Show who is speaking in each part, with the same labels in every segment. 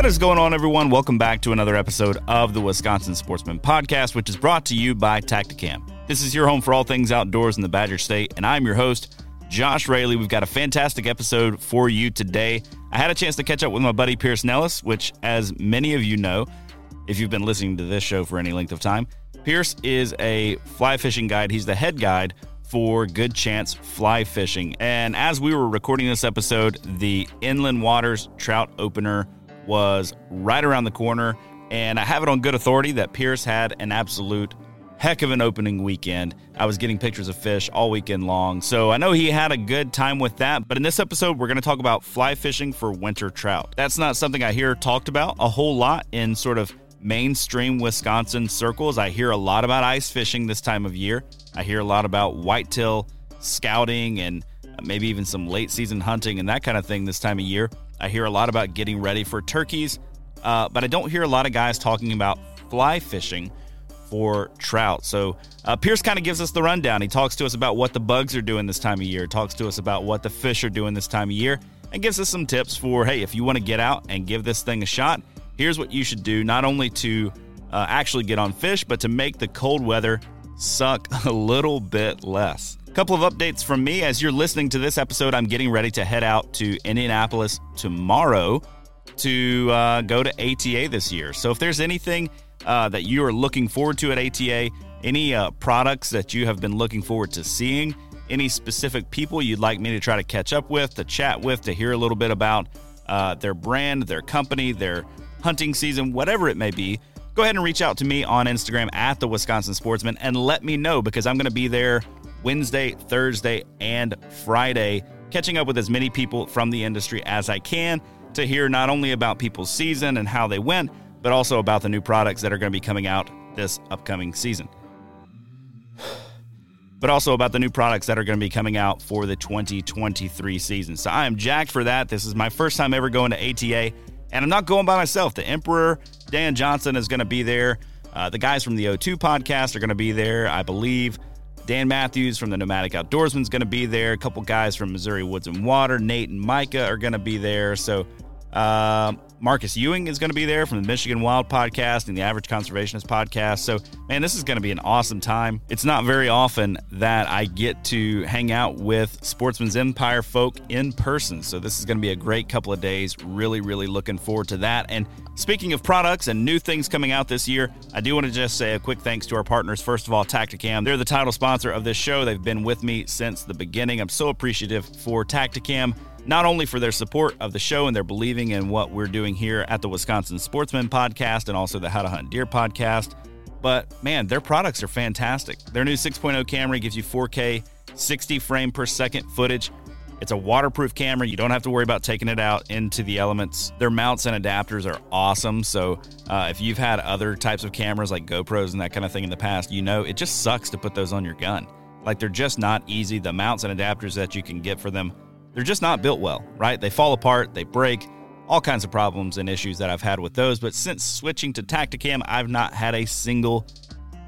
Speaker 1: What is going on, everyone? Welcome back to another episode of the Wisconsin Sportsman Podcast, which is brought to you by Tactacam. This is your home for all things outdoors in the Badger State, and I'm your host, Josh Raley. We've got a fantastic episode for you today. I had a chance to catch up with my buddy Pierce Ellis, which, as many of you know, if you've been listening to this show for any length of time, Pierce is a fly fishing guide. He's the head guide for Good Chance Fly Fishing. And as we were recording this episode, the Inland Waters Trout Opener was right around the corner. And I have it on good authority that Pierce had an absolute heck of an opening weekend. I was getting pictures of fish all weekend long. So I know he had a good time with that. But in this episode, we're going to talk about fly fishing for winter trout. That's not something I hear talked about a whole lot in sort of mainstream Wisconsin circles. I hear a lot about ice fishing this time of year. I hear a lot about whitetail scouting and maybe even some late season hunting and that kind of thing this time of year. I hear a lot about getting ready for turkeys, uh, but I don't hear a lot of guys talking about fly fishing for trout. So uh, Pierce kind of gives us the rundown. He talks to us about what the bugs are doing this time of year, talks to us about what the fish are doing this time of year, and gives us some tips for hey, if you want to get out and give this thing a shot, here's what you should do not only to uh, actually get on fish, but to make the cold weather suck a little bit less. Couple of updates from me. As you're listening to this episode, I'm getting ready to head out to Indianapolis tomorrow to uh, go to ATA this year. So if there's anything uh, that you are looking forward to at ATA, any uh, products that you have been looking forward to seeing, any specific people you'd like me to try to catch up with, to chat with, to hear a little bit about uh, their brand, their company, their hunting season, whatever it may be, go ahead and reach out to me on Instagram at the Wisconsin Sportsman and let me know because I'm going to be there Wednesday, Thursday, and Friday, catching up with as many people from the industry as I can to hear not only about people's season and how they went, but also about the new products that are going to be coming out this upcoming season. But also about the new products that are going to be coming out for the 2023 season. So I am jacked for that. This is my first time ever going to ATA, and I'm not going by myself. The Emperor, Dan Johnson, is going to be there. Uh, the guys from the O2 podcast are going to be there, I believe. Dan Matthews from the Nomadic Outdoorsman is going to be there. A couple guys from Missouri Woods and Water, Nate and Micah are going to be there. So uh, Marcus Ewing is going to be there from the Michigan Wild Podcast and the Average Conservationist Podcast. So, man, this is going to be an awesome time. It's not very often that I get to hang out with Sportsman's Empire folk in person. So, this is going to be a great couple of days. Really, really looking forward to that. And speaking of products and new things coming out this year, I do want to just say a quick thanks to our partners. First of all, Tactacam. They're the title sponsor of this show. They've been with me since the beginning. I'm so appreciative for Tactacam not only for their support of the show and their believing in what we're doing here at the Wisconsin Sportsman podcast and also the How to Hunt Deer podcast, but man, their products are fantastic. Their new 6.0 camera gives you 4K 60 frame per second footage. It's a waterproof camera. You don't have to worry about taking it out into the elements. Their mounts and adapters are awesome. So, uh, if you've had other types of cameras like GoPros and that kind of thing in the past, you know it just sucks to put those on your gun. Like they're just not easy. The mounts and adapters that you can get for them they're just not built well, right? They fall apart, they break, all kinds of problems and issues that I've had with those. But since switching to Tactacam, I've not had a single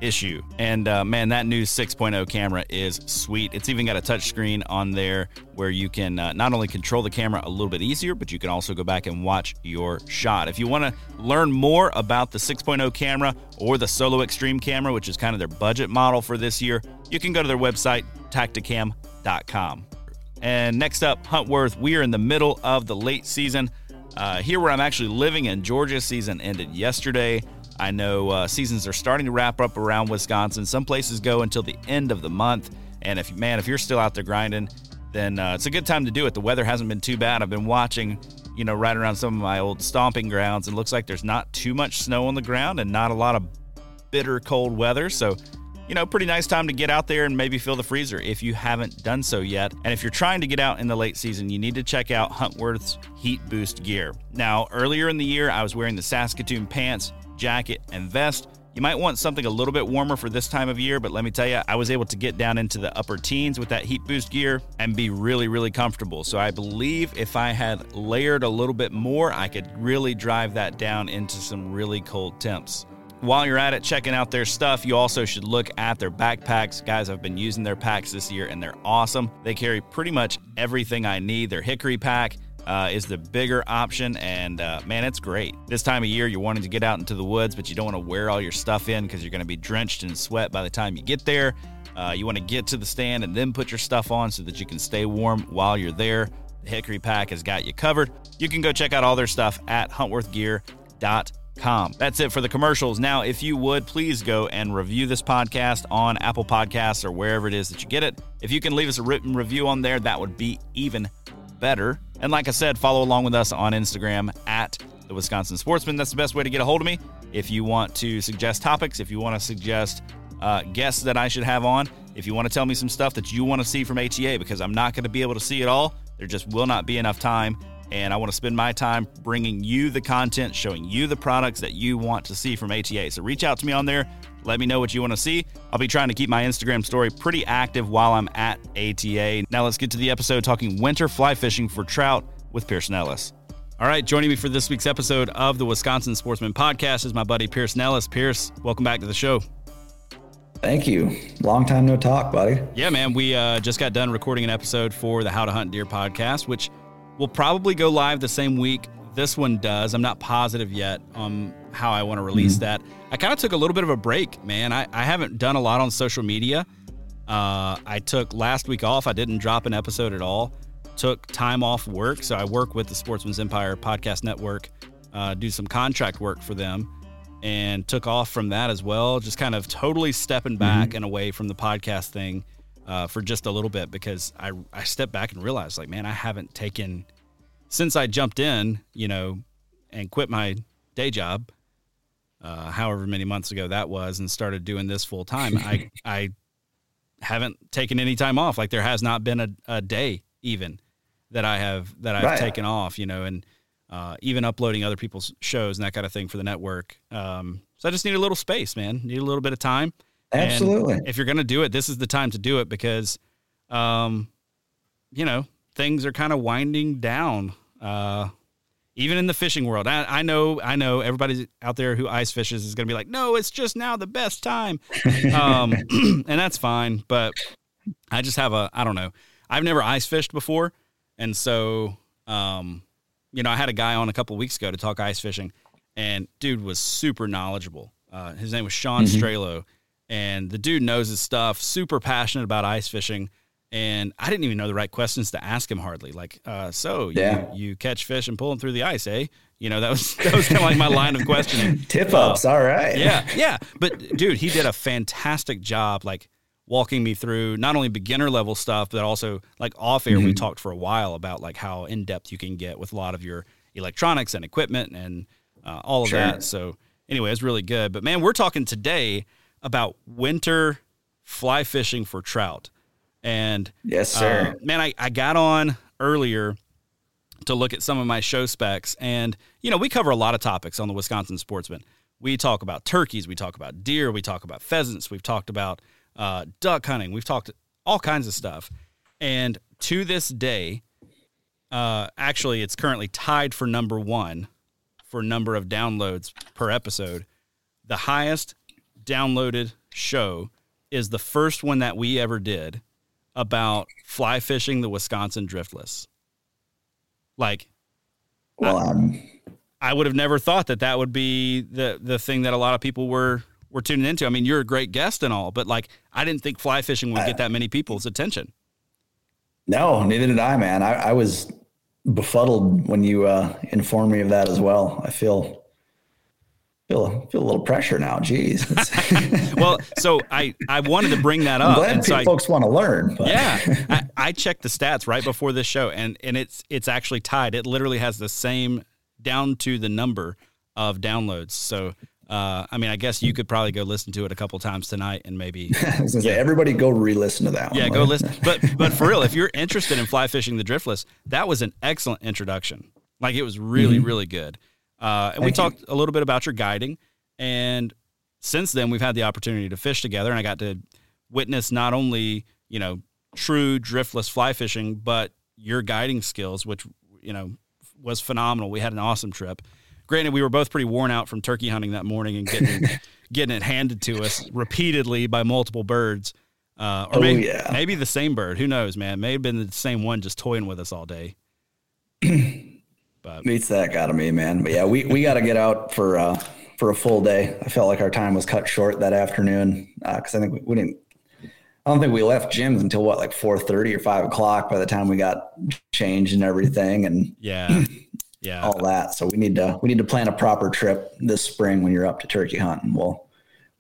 Speaker 1: issue. And uh, man, that new 6.0 camera is sweet. It's even got a touch screen on there where you can uh, not only control the camera a little bit easier, but you can also go back and watch your shot. If you want to learn more about the 6.0 camera or the Solo Extreme camera, which is kind of their budget model for this year, you can go to their website, tactacam.com. And next up, Huntworth. We are in the middle of the late season. Uh, here, where I'm actually living in Georgia, season ended yesterday. I know uh, seasons are starting to wrap up around Wisconsin. Some places go until the end of the month. And if man, if you're still out there grinding, then uh, it's a good time to do it. The weather hasn't been too bad. I've been watching, you know, right around some of my old stomping grounds, and looks like there's not too much snow on the ground and not a lot of bitter cold weather. So, you know, pretty nice time to get out there and maybe fill the freezer if you haven't done so yet. And if you're trying to get out in the late season, you need to check out Huntworth's Heat Boost gear. Now, earlier in the year, I was wearing the Saskatoon pants, jacket, and vest. You might want something a little bit warmer for this time of year, but let me tell you, I was able to get down into the upper teens with that heat boost gear and be really, really comfortable. So I believe if I had layered a little bit more, I could really drive that down into some really cold temps. While you're at it, checking out their stuff, you also should look at their backpacks. Guys, I've been using their packs this year and they're awesome. They carry pretty much everything I need. Their hickory pack, uh, is the bigger option, and uh, man, it's great. This time of year, you're wanting to get out into the woods, but you don't want to wear all your stuff in because you're going to be drenched in sweat by the time you get there. Uh, you want to get to the stand and then put your stuff on so that you can stay warm while you're there. The Hickory Pack has got you covered. You can go check out all their stuff at huntworthgear.com. That's it for the commercials. Now, if you would, please go and review this podcast on Apple Podcasts or wherever it is that you get it. If you can leave us a written review on there, that would be even better. And like I said, follow along with us on Instagram at the Wisconsin Sportsman. That's the best way to get a hold of me. If you want to suggest topics, if you want to suggest uh, guests that I should have on, if you want to tell me some stuff that you want to see from ATA, because I'm not going to be able to see it all, there just will not be enough time and I want to spend my time bringing you the content, showing you the products that you want to see from ATA. So reach out to me on there. Let me know what you want to see. I'll be trying to keep my Instagram story pretty active while I'm at ATA. Now let's get to the episode talking winter fly fishing for trout with Pierce Ellis. All right, joining me for this week's episode of the Wisconsin Sportsman Podcast is my buddy Pierce Ellis. Pierce, welcome back to the show.
Speaker 2: Thank you. Long time no talk, buddy.
Speaker 1: Yeah, man. We uh, just got done recording an episode for the How to Hunt Deer podcast, which will probably go live the same week this one does. I'm not positive yet on how I want to release mm-hmm. that. I kind of took a little bit of a break, man. I, I haven't done a lot on social media. Uh, I took last week off. I didn't drop an episode at all. Took time off work. So I work with the Sportsman's Empire Podcast Network, uh, do some contract work for them, and took off from that as well. Just kind of totally stepping back mm-hmm. and away from the podcast thing uh, for just a little bit because I I stepped back and realized like man I haven't taken since I jumped in you know and quit my day job uh, however many months ago that was and started doing this full time I I haven't taken any time off. Like there has not been a, a day even that I have that I've right. taken off you know and uh, even uploading other people's shows and that kind of thing for the network. Um, so I just need a little space man. Need a little bit of time
Speaker 2: Absolutely.
Speaker 1: And if you're going to do it, this is the time to do it because, um, you know, things are kind of winding down. Uh, even in the fishing world, I, I, know, I know everybody out there who ice fishes is going to be like, no, it's just now the best time. Um, and that's fine. But I just have a, I don't know. I've never ice fished before. And so, um, you know, I had a guy on a couple weeks ago to talk ice fishing and dude was super knowledgeable. Uh, his name was Sean mm-hmm. Strelo and the dude knows his stuff, super passionate about ice fishing. And I didn't even know the right questions to ask him hardly. Like, uh, so yeah. you, you catch fish and pull them through the ice, eh? You know, that was that was kind of like my line of questioning.
Speaker 2: Tip ups, uh, all right.
Speaker 1: Yeah, yeah. But dude, he did a fantastic job, like walking me through not only beginner level stuff, but also like off air. Mm-hmm. We talked for a while about like how in depth you can get with a lot of your electronics and equipment and uh, all of sure. that. So anyway, it's really good. But man, we're talking today about winter fly fishing for trout. And
Speaker 2: yes, sir.
Speaker 1: Uh, man, I, I got on earlier to look at some of my show specs. And, you know, we cover a lot of topics on the Wisconsin Sportsman. We talk about turkeys, we talk about deer, we talk about pheasants, we've talked about uh, duck hunting, we've talked all kinds of stuff. And to this day, uh, actually, it's currently tied for number one for number of downloads per episode. The highest downloaded show is the first one that we ever did about fly fishing the Wisconsin driftless. Like, well, I, um, I would have never thought that that would be the the thing that a lot of people were were tuning into. I mean, you're a great guest and all, but like, I didn't think fly fishing would get that many people's attention.
Speaker 2: No, neither did I, man. I, I was befuddled when you uh, informed me of that as well. I feel feel feel a little pressure now. Jeez.
Speaker 1: well, so I I wanted to bring that up.
Speaker 2: I'm glad so I, folks want to learn.
Speaker 1: But. Yeah, I, I checked the stats right before this show, and and it's it's actually tied. It literally has the same down to the number of downloads. So Uh, I mean, I guess you could probably go listen to it a couple times tonight and maybe.
Speaker 2: I was gonna say, everybody go re-listen to that one.
Speaker 1: Yeah, go listen. But but for real, if you're interested in fly fishing the driftless, that was an excellent introduction. Like it was really
Speaker 2: Mhm.
Speaker 1: really good. Uh, and we
Speaker 2: you.
Speaker 1: talked a little bit about your guiding, and since then we've had the opportunity to fish together, and I got to witness not only you know true driftless fly fishing, but your guiding skills, which you know was phenomenal. We had an awesome trip. Granted, we were both pretty worn out from turkey hunting that morning and getting getting it handed to us repeatedly by multiple birds. Uh, or
Speaker 2: Oh,
Speaker 1: maybe,
Speaker 2: yeah.
Speaker 1: maybe the same bird. Who knows, man? May have been the same one just toying with us all day.
Speaker 2: Beats that out of me, man. But yeah, we, we got to get out for uh, for a full day. I felt like our time was cut short that afternoon because I think we, we didn't. I don't think we left gyms until what, like four thirty or five o'clock. By the time we got changed and everything, and
Speaker 1: yeah, yeah,
Speaker 2: all that. So we need to we need to plan a proper trip this spring when you're up to turkey hunting. We'll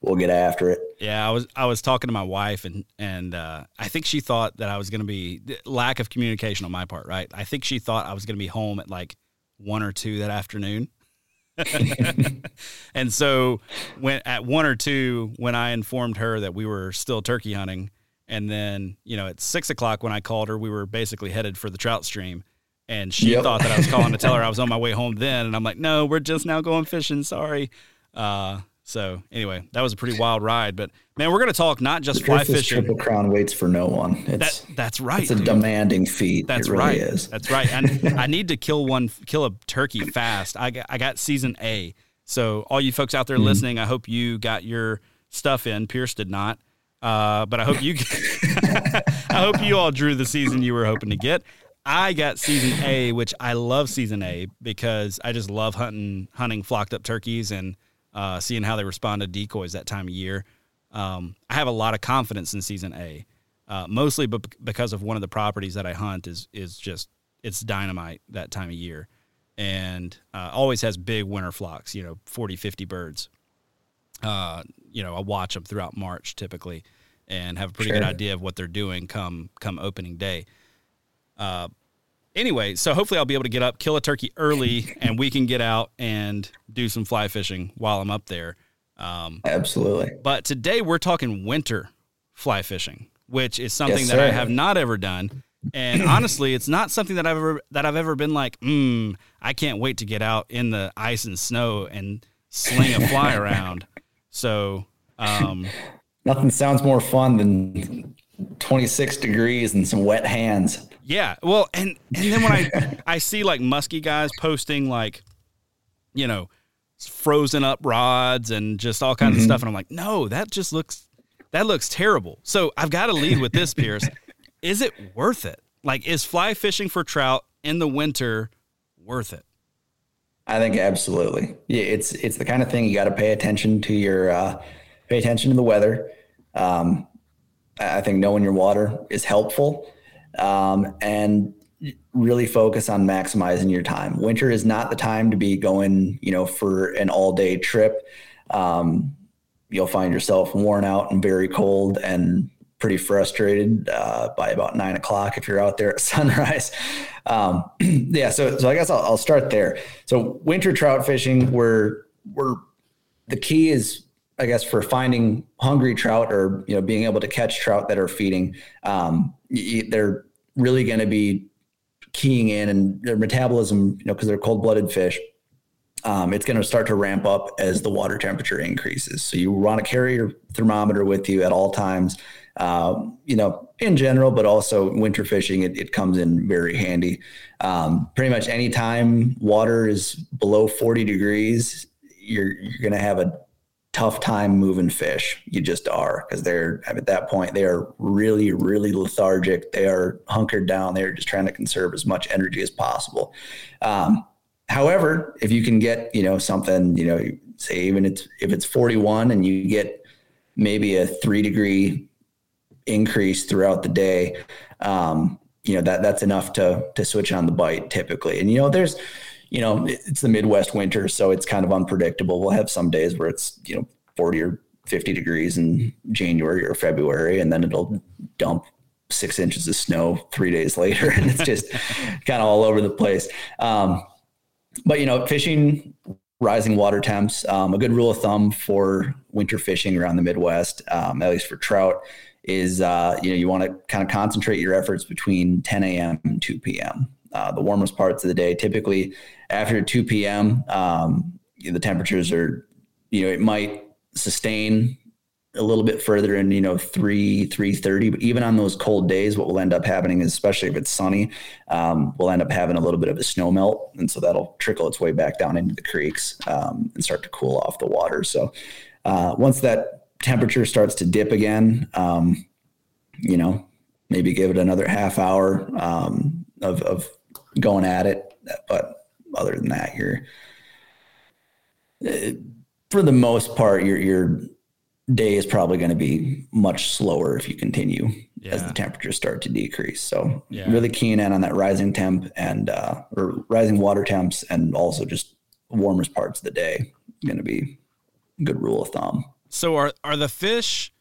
Speaker 2: we'll get after it.
Speaker 1: yeah. I was I was talking to my wife and and uh, I think she thought that I was going to be lack of communication on my part. Right. I think she thought I was going to be home at like one or two that afternoon. and so when at one or two, when I informed her that we were still turkey hunting, and then you know at six o'clock when I called her, we were basically headed for the trout stream, and she
Speaker 2: Yep.
Speaker 1: thought that I was calling to tell her I was on my way home then, and I'm like, no, we're just now going fishing. Sorry. Uh, so anyway, that was a pretty wild ride, but man, we're gonna talk not just fly fishing.
Speaker 2: Triple Crown waits for no one. It's
Speaker 1: That that's right.
Speaker 2: it's a
Speaker 1: dude.
Speaker 2: demanding feat.
Speaker 1: That's
Speaker 2: really
Speaker 1: right.
Speaker 2: Is.
Speaker 1: That's right. And I need to kill one, kill a turkey fast. I got, I got season A. So all you folks out there
Speaker 2: Mm-hmm.
Speaker 1: listening, I hope you got your stuff in. Pierce did not, uh, but I hope you, I hope you all drew the season you were hoping to get. I got season A, which I love season A because I just love hunting, hunting flocked up turkeys and uh, seeing how they respond to decoys that time of year. Um, I have a lot of confidence in season A, uh, mostly be- because of one of the properties that I hunt is is just it's dynamite that time of year, and uh, always has big winter flocks. You know, 40, 50 birds. Uh, you know, I watch them throughout March typically, and have a pretty good idea of what they're doing come come opening day. Uh, anyway, so hopefully I'll be able to get up, kill a turkey early, and we can get out and do some fly fishing while I'm up there. Um,
Speaker 2: Absolutely.
Speaker 1: but today we're talking winter fly fishing, which is something
Speaker 2: Yes,
Speaker 1: that I have not ever done. And honestly, it's not something that I've ever that I've ever been like, mm, I can't wait to get out in the ice and snow and sling a fly around. So, um,
Speaker 2: Nothing sounds more fun than 26 degrees and some wet hands.
Speaker 1: Yeah. Well, and and then when I I see like musky guys posting like, you know, frozen up rods and just all kinds of stuff, and I'm like, no, that just looks that looks terrible. So I've got to lead with this, Pierce. Is it worth it? Like, is fly fishing for trout in the winter worth it?
Speaker 2: I think absolutely. Yeah, it's it's the kind of thing you got to pay attention to your uh, pay attention to the weather. Um, I think knowing your water is helpful, um, and really focus on maximizing your time. Winter is not the time to be going, you know, for an all day trip. Um, you'll find yourself worn out and very cold and pretty frustrated uh, by about nine o'clock if you're out there at sunrise. Um, yeah, so so I guess I'll, I'll start there. So winter trout fishing, we're we're the key is I guess for finding hungry trout or you know being able to catch trout that are feeding. Um, they're really going to be keying in and their metabolism, you know, because they're cold blooded fish um, it's going to start to ramp up as the water temperature increases. So you want to carry your thermometer with you at all times. Um, you know, in general, but also winter fishing, it, it comes in very handy. Um, pretty much anytime water is below 40 degrees, you're you're going to have a tough time moving fish. You just are because they're at that point they are really really lethargic. They are hunkered down. They're just trying to conserve as much energy as possible. Um, However, if you can get, you know, something, you know, say even it's if it's 41 and you get maybe a three degree increase throughout the day, um, you know, that that's enough to to switch on the bite typically. And you know, there's, you know, it's the Midwest winter, so it's kind of unpredictable. We'll have some days where it's, you know, 40 or 50 degrees in January or February, and then it'll dump six inches of snow three days later, and it's just kind of all over the place. Um, but you know, fishing rising water temps. Um, a good rule of thumb for winter fishing around the Midwest, um, at least for trout, is uh, you know you want to kind of concentrate your efforts between 10 a.m. and 2 p.m. Uh, the warmest parts of the day. Typically, after 2 p.m., um, the temperatures are you know it might sustain a little bit further in, you know, three, three thirty. But even on those cold days, what will end up happening is, especially if it's sunny, um, we'll end up having a little bit of a snow melt, and so that'll trickle its way back down into the creeks um, and start to cool off the water. So uh, once that temperature starts to dip again, um, you know, maybe give it another half hour um, of, of going at it. But other than that, you're uh, for the most part, you're you're day is probably going to be much slower if you continue yeah. as the temperatures start to decrease. So yeah. really keen in on that rising temp and uh, or rising water temps, and also just warmest parts of the day going to be a good rule of thumb.
Speaker 1: So are are the fish?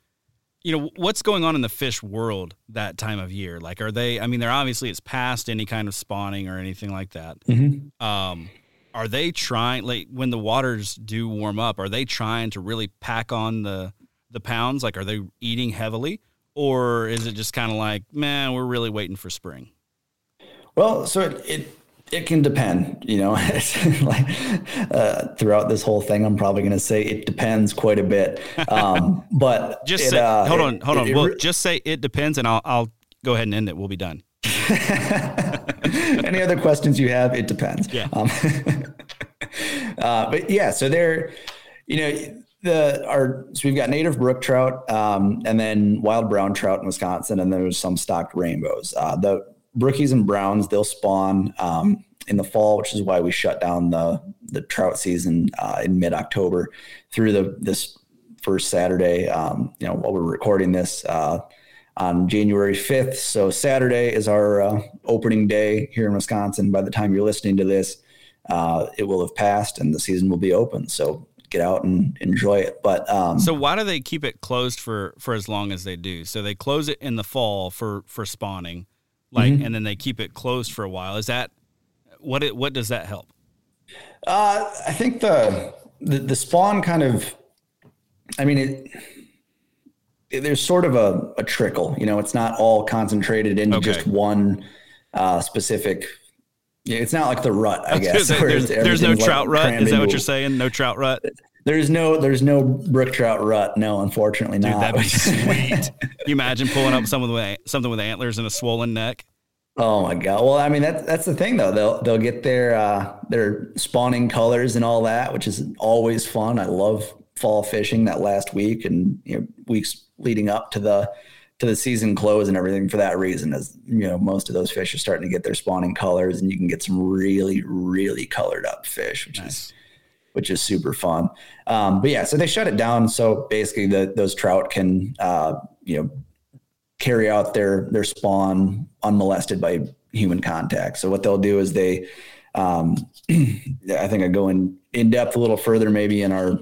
Speaker 1: You know what's going on in the fish world that time of year? Like, are they? I mean, they're obviously it's past any kind of spawning or anything like that. Mm-hmm. Um, are they trying like when the waters do warm up are they trying to really pack on the the pounds like are they eating heavily or is it just kind of like man we're really waiting for spring
Speaker 2: well so it it, it can depend you know like uh, throughout this whole thing i'm probably going to say it depends quite a bit um, but
Speaker 1: just it, say, uh, hold on hold on well, just say it depends and i'll i'll go ahead and end it we'll be done
Speaker 2: Any other questions you have? It depends.
Speaker 1: Yeah. Um,
Speaker 2: uh, but yeah, so they're, you know, the our so we've got native brook trout, um, and then wild brown trout in Wisconsin, and there's some stocked rainbows. Uh, the brookies and browns they'll spawn um, in the fall, which is why we shut down the the trout season uh, in mid October through the this first Saturday. Um, you know, while we're recording this, uh, on January 5th. So Saturday is our uh, opening day here in Wisconsin. By the time you're listening to this, uh, it will have passed and the season will be open. So get out and enjoy it. But um,
Speaker 1: so why do they keep it closed for for as long as they do? So they close it in the fall for for spawning, like, mm-hmm. and then they keep it closed for a while. Is that what it what does that help?
Speaker 2: Uh, I think the, the the spawn kind of, I mean it there's sort of a, a trickle. You know, it's not all concentrated into okay. just one uh, specific. Yeah, it's not like the rut, I guess.
Speaker 1: there's, there's no trout like rut. Is that what you're saying? No trout rut.
Speaker 2: There's no there's no brook trout rut. No, unfortunately Dude, not.
Speaker 1: That'd be sweet. you imagine pulling up someone with something with antlers and a swollen neck.
Speaker 2: Oh my god! Well, I mean that's that's the thing though. They'll they'll get their uh, their spawning colors and all that, which is always fun. I love fall fishing that last week and you know, weeks leading up to the to the season close and everything for that reason as you know most of those fish are starting to get their spawning colors and you can get some really really colored up fish which nice. is which is super fun um, but yeah so they shut it down so basically the, those trout can uh, you know carry out their their spawn unmolested by human contact so what they'll do is they um, i think i go in in depth a little further maybe in our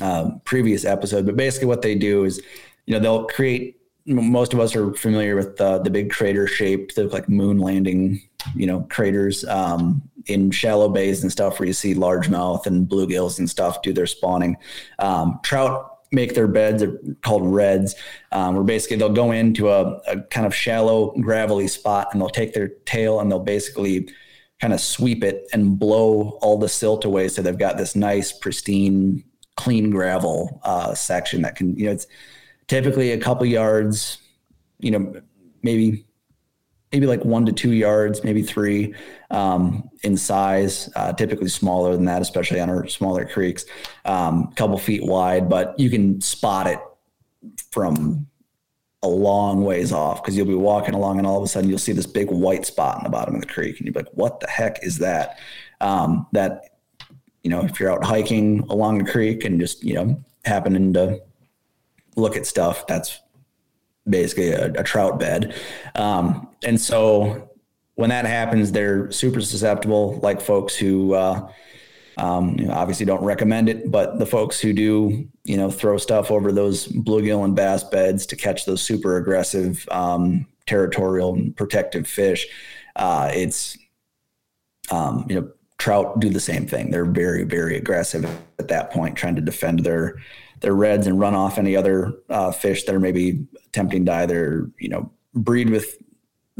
Speaker 2: um, previous episode. But basically, what they do is, you know, they'll create. Most of us are familiar with the the big crater shaped, the like moon landing, you know, craters um, in shallow bays and stuff where you see largemouth and bluegills and stuff do their spawning. Um, trout make their beds They're called redds, um, where basically they'll go into a, a, kind of shallow gravelly spot and they'll take their tail and they'll basically kind of sweep it and blow all the silt away so they've got this nice pristine clean gravel uh, section that can, you know, it's typically a couple yards, you know, maybe maybe like one to two yards, maybe three um, in size, uh, typically smaller than that, especially on our smaller creeks, a um, couple feet wide, but you can spot it from a long ways off because you'll be walking along and all of a sudden you'll see this big white spot in the bottom of the creek and you'll be like, what the heck is that? Um, that you know, if you're out hiking along the creek and just, you know, happening to look at stuff, that's basically a, a trout bed. Um, and so when that happens, they're super susceptible, like folks who, uh, um, you know, obviously don't recommend it, but the folks who do, you know, throw stuff over those bluegill and bass beds to catch those super aggressive, um, territorial and protective fish, uh, it's, um, you know, trout do the same thing. They're very, very aggressive at that point, trying to defend their their redds and run off any other uh, fish that are maybe attempting to either you know breed with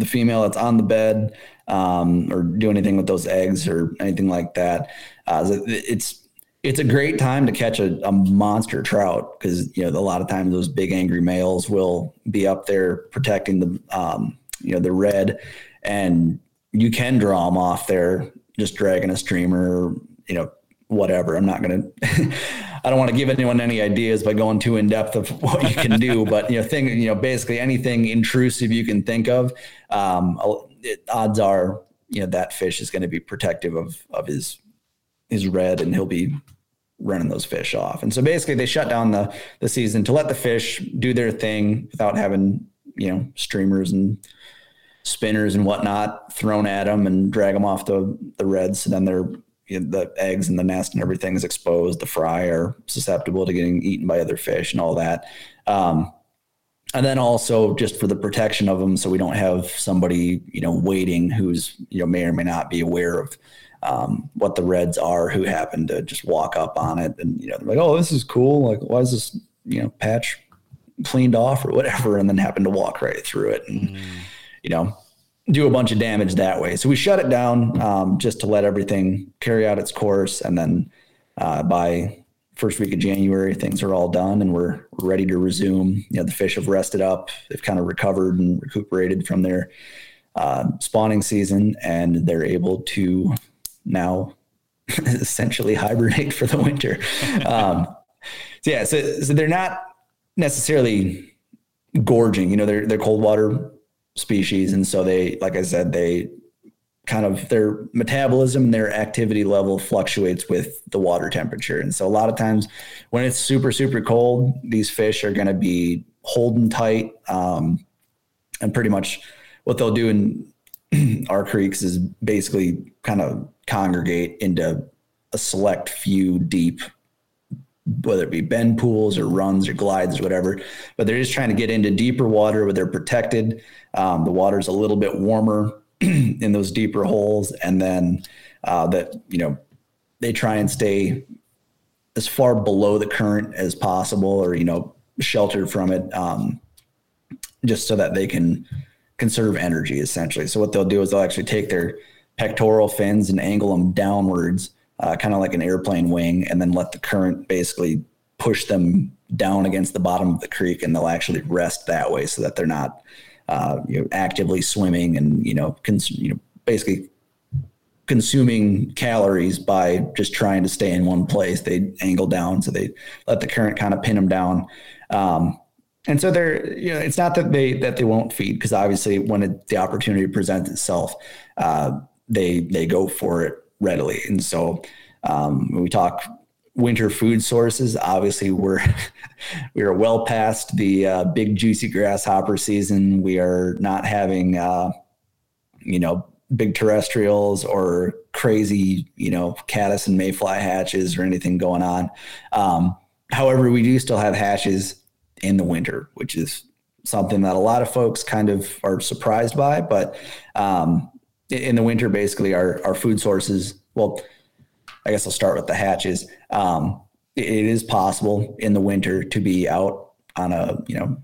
Speaker 2: the female that's on the bed um, or do anything with those eggs or anything like that. Uh, it's it's a great time to catch a, a monster trout because you know a lot of times those big angry males will be up there protecting the um, you know the redd, and you can draw them off there just dragging a streamer, you know, whatever. I'm not to, I don't want to give anyone any ideas by going too in depth of what you can do, but you know, thing, you know, basically anything intrusive you can think of, um, it, odds are, you know, that fish is going to be protective of, of his, his redd and he'll be running those fish off. And so basically they shut down the, the season to let the fish do their thing without having, you know, streamers and, spinners and whatnot thrown at them and drag them off the the redds. And then they're the eggs and the nest and everything is exposed. The fry are susceptible to getting eaten by other fish and all that. Um, and then also just for the protection of them, so we don't have somebody you know waiting who's you know may or may not be aware of um, what the redds are who happen to just walk up on it and you know they're like oh this is cool like why is this you know patch cleaned off or whatever and then happen to walk right through it and mm you know, do a bunch of damage that way. So we shut it down um, just to let everything carry out its course. And then uh, by first week of January, things are all done and we're, ready to resume. You know, the fish have rested up, they've kind of recovered and recuperated from their uh, spawning season, and they're able to now essentially hibernate for the winter. Um, so yeah, so, so they're not necessarily gorging. You know, they're they're cold water species. And so they, like I said, they kind of their metabolism and their activity level fluctuates with the water temperature. And so a lot of times when it's super, super cold, these fish are going to be holding tight. Um, and pretty much what they'll do in our creeks is basically kind of congregate into a select few deep whether it be bend pools or runs or glides or whatever, but they're just trying to get into deeper water where they're protected. Um, the water's a little bit warmer in those deeper holes, and then uh, that you know they try and stay as far below the current as possible, or you know sheltered from it, um, just so that they can conserve energy essentially. So what they'll do is they'll actually take their pectoral fins and angle them downwards uh, kind of like an airplane wing, and then let the current basically push them down against the bottom of the creek, and they'll actually rest that way, so that they're not uh, you know actively swimming and you know cons- you know basically consuming calories by just trying to stay in one place. They angle down, so they let the current kind of pin them down. Um, and so they're, you know, it's not that they that they won't feed because obviously when it, the opportunity presents itself, uh, they they go for it readily. And so um, we talk winter food sources, obviously we're we are well past the uh, big juicy grasshopper season. We are not having uh, you know big terrestrials or crazy you know caddis and mayfly hatches or anything going on. Um, however, we do still have hatches in the winter, which is something that a lot of folks kind of are surprised by, but um, in the winter, basically our, our food sources, well, I guess I'll start with the hatches. Um, it is possible in the winter to be out on a, you know,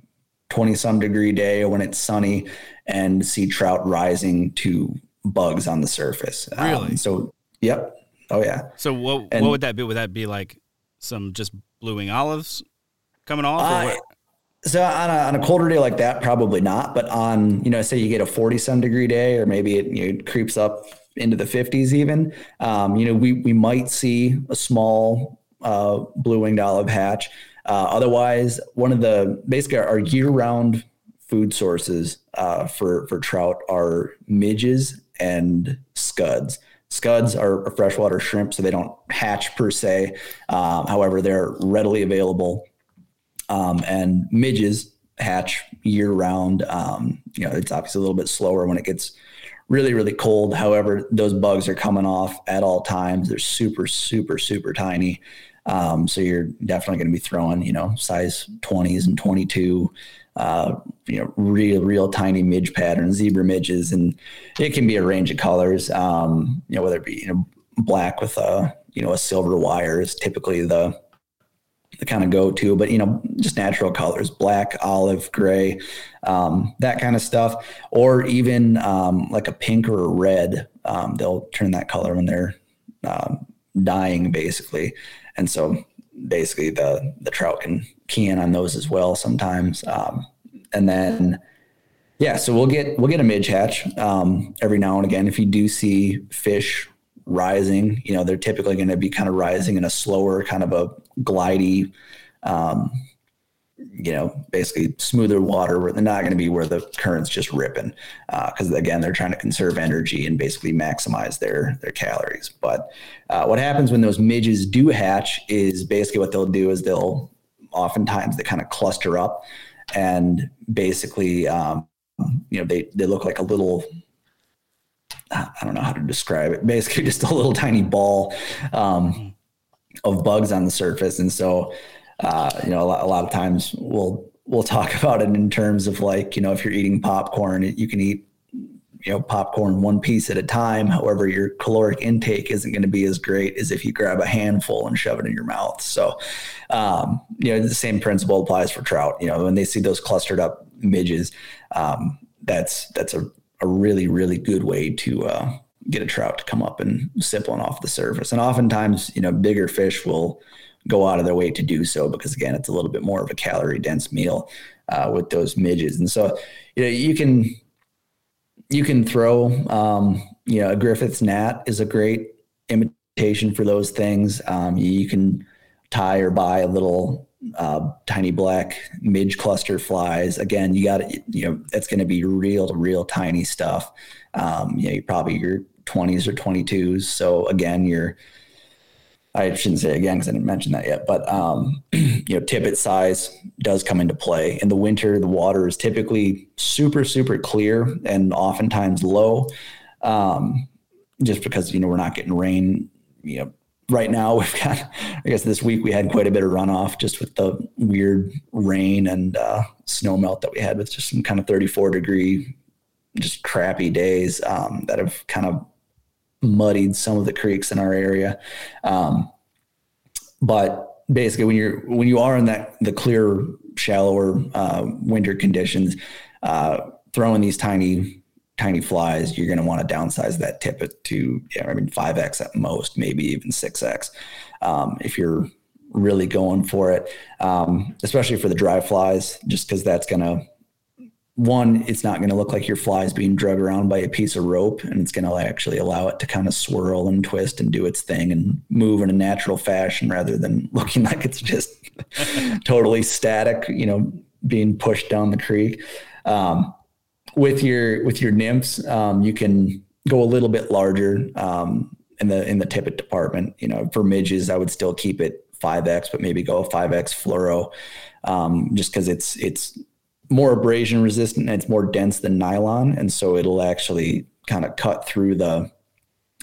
Speaker 2: 20 some degree day when it's sunny and see trout rising to bugs on the surface.
Speaker 1: Um, really?
Speaker 2: Um, so, yep. Oh yeah.
Speaker 1: So what, and, what would that be? Would that be like some just blue wing olives coming off? Uh,
Speaker 2: so on a, on a colder day like that, probably not. But on you know, say you get a forty some degree day, or maybe it, you know, creeps up into the fifties even. Um, you know, we we might see a small uh, blue winged olive hatch. Uh, otherwise, one of the basically our, our year round food sources uh, for for trout are midges and scuds. Scuds are freshwater shrimp, so they don't hatch per se. Um, however, they're readily available um, and midges hatch year round. Um, you know, it's obviously a little bit slower when it gets really, really cold. However, those bugs are coming off at all times. They're super, super, super tiny. Um, so you're definitely going to be throwing, you know, size 20s and 22, uh, you know, real, real tiny midge patterns, zebra midges, and it can be a range of colors, um, you know, whether it be, you know, black with a you know a silver wire is typically the the kind of go to, but you know, just natural colors, black, olive, gray, um, that kind of stuff, or even um, like a pink or a red. Um, they'll turn that color when they're um, dying, basically. And so, basically, the the trout can key in on those as well sometimes. Um, and then, yeah, so we'll get we'll get a midge hatch um, every now and again. If you do see fish rising, you know, they're typically going to be kind of rising in a slower, kind of a glidy, um, you know, basically smoother water where they're not going to be where the current's just ripping. Because uh, again, they're trying to conserve energy and basically maximize their their calories. But uh, what happens when those midges do hatch is basically what they'll do is they'll oftentimes they kind of cluster up and basically, um, you know, they they look like a little I don't know how to describe it. Basically, just a little tiny ball um, of bugs on the surface, and so uh, you know, a lot, a lot of times we'll we'll talk about it in terms of like you know, if you're eating popcorn, you can eat you know popcorn one piece at a time. However, your caloric intake isn't going to be as great as if you grab a handful and shove it in your mouth. So, um, you know, the same principle applies for trout. You know, when they see those clustered up midges, um, that's that's a a really, really good way to uh, get a trout to come up and sip one off the surface. And oftentimes, you know, bigger fish will go out of their way to do so because again, it's a little bit more of a calorie dense meal uh, with those midges. And so, you know, you can you can throw, um, you know, a Griffith's gnat is a great imitation for those things. Um, you can tie or buy a little uh, tiny black midge cluster flies. Again, you got you know, that's going to be real, real tiny stuff. Um, you know, you probably your 20s or 22s. So again, you're, I shouldn't say again because I didn't mention that yet, but um, you know, tippet size does come into play. In the winter, the water is typically super, super clear and oftentimes low, um, just because you know we're not getting rain, you know, right now we've got i guess this week we had quite a bit of runoff just with the weird rain and uh, snow melt that we had with just some kind of 34 degree just crappy days um, that have kind of muddied some of the creeks in our area um, but basically when you're when you are in that the clear shallower uh, winter conditions uh, throwing these tiny tiny flies, you're going to want to downsize that tippet to, yeah, I mean, 5X at most, maybe even 6X. Um, if you're really going for it, um, especially for the dry flies, just because that's going to, one, it's not going to look like your fly is being drug around by a piece of rope, and it's going to actually allow it to kind of swirl and twist and do its thing and move in a natural fashion rather than looking like it's just totally static, you know, being pushed down the creek. Um, with your with your nymphs, um, you can go a little bit larger um, in the in the tippet department. You know, for midges, I would still keep it 5x, but maybe go 5x fluoro, um, just because it's it's more abrasion resistant and it's more dense than nylon, and so it'll actually kind of cut through the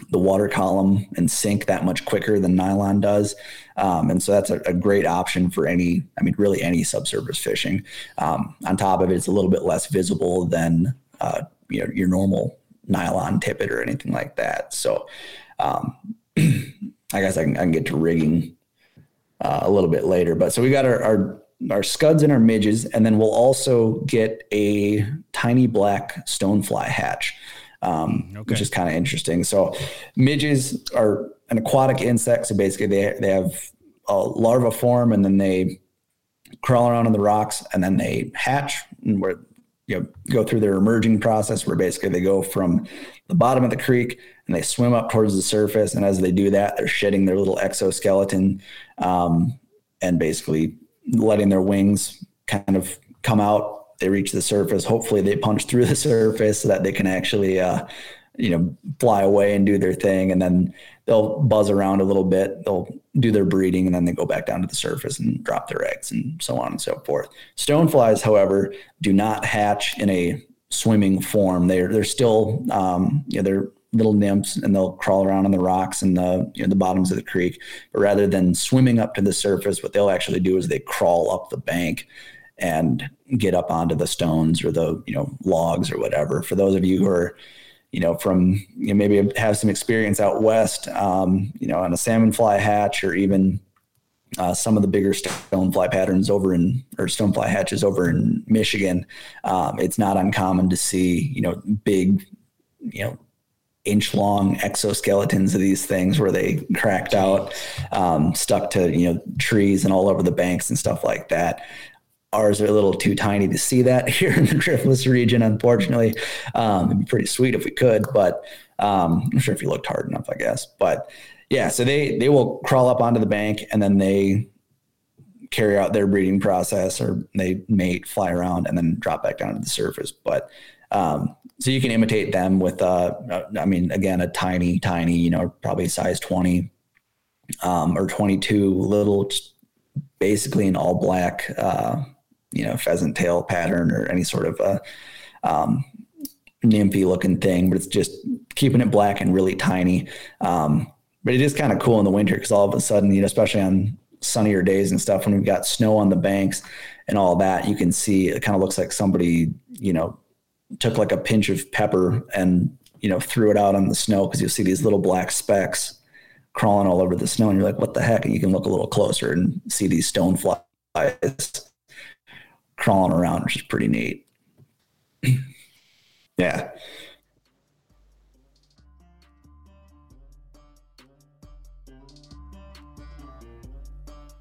Speaker 2: the water column and sink that much quicker than nylon does. Um, and so that's a, a, great option for any, I mean, really any subsurface fishing. Um, on top of it, it's a little bit less visible than, uh, you know, your normal nylon tippet or anything like that. So um, I guess I can, I can, get to rigging uh, a little bit later. But so we got our, our our scuds and our midges, and then we'll also get a tiny black stonefly hatch um, okay. which is kind of interesting. So midges are an aquatic insect. So basically they, they have a larva form and then they crawl around in the rocks and then they hatch and where you know, go through their emerging process where basically they go from the bottom of the creek and they swim up towards the surface. And as they do that, they're shedding their little exoskeleton um, and basically letting their wings kind of come out they reach the surface. Hopefully, they punch through the surface so that they can actually, uh, you know, fly away and do their thing. And then they'll buzz around a little bit. They'll do their breeding, and then they go back down to the surface and drop their eggs, and so on and so forth. Stoneflies, however, do not hatch in a swimming form. They're they're still, um, you know, they're little nymphs and they'll crawl around on the rocks and the you know, the bottoms of the creek. But rather than swimming up to the surface, what they'll actually do is they crawl up the bank and get up onto the stones or the you know logs or whatever. For those of you who are you know, from you know, maybe have some experience out west, um, you know, on a salmon fly hatch or even uh, some of the bigger stonefly patterns over in or stonefly hatches over in Michigan. Um, it's not uncommon to see, you know, big, you know, inch long exoskeletons of these things where they cracked out, um, stuck to, you know, trees and all over the banks and stuff like that. Ours are a little too tiny to see that here in the Driftless region, unfortunately. Um, it'd be pretty sweet if we could, but um, I'm sure if you looked hard enough, I guess. But yeah, so they they will crawl up onto the bank and then they carry out their breeding process or they mate, fly around, and then drop back down to the surface. But um, so you can imitate them with, uh, I mean, again, a tiny, tiny, you know, probably size 20 um, or 22, little, basically an all black, uh, you know, pheasant tail pattern or any sort of a um, nymphy looking thing, but it's just keeping it black and really tiny. Um, but it is kind of cool in the winter because all of a sudden, you know, especially on sunnier days and stuff, when we've got snow on the banks and all that, you can see it kind of looks like somebody, you know, took like a pinch of pepper and, you know, threw it out on the snow because you'll see these little black specks crawling all over the snow. And you're like, what the heck? And you can look a little closer and see these stone flies crawling around, which is pretty neat. yeah.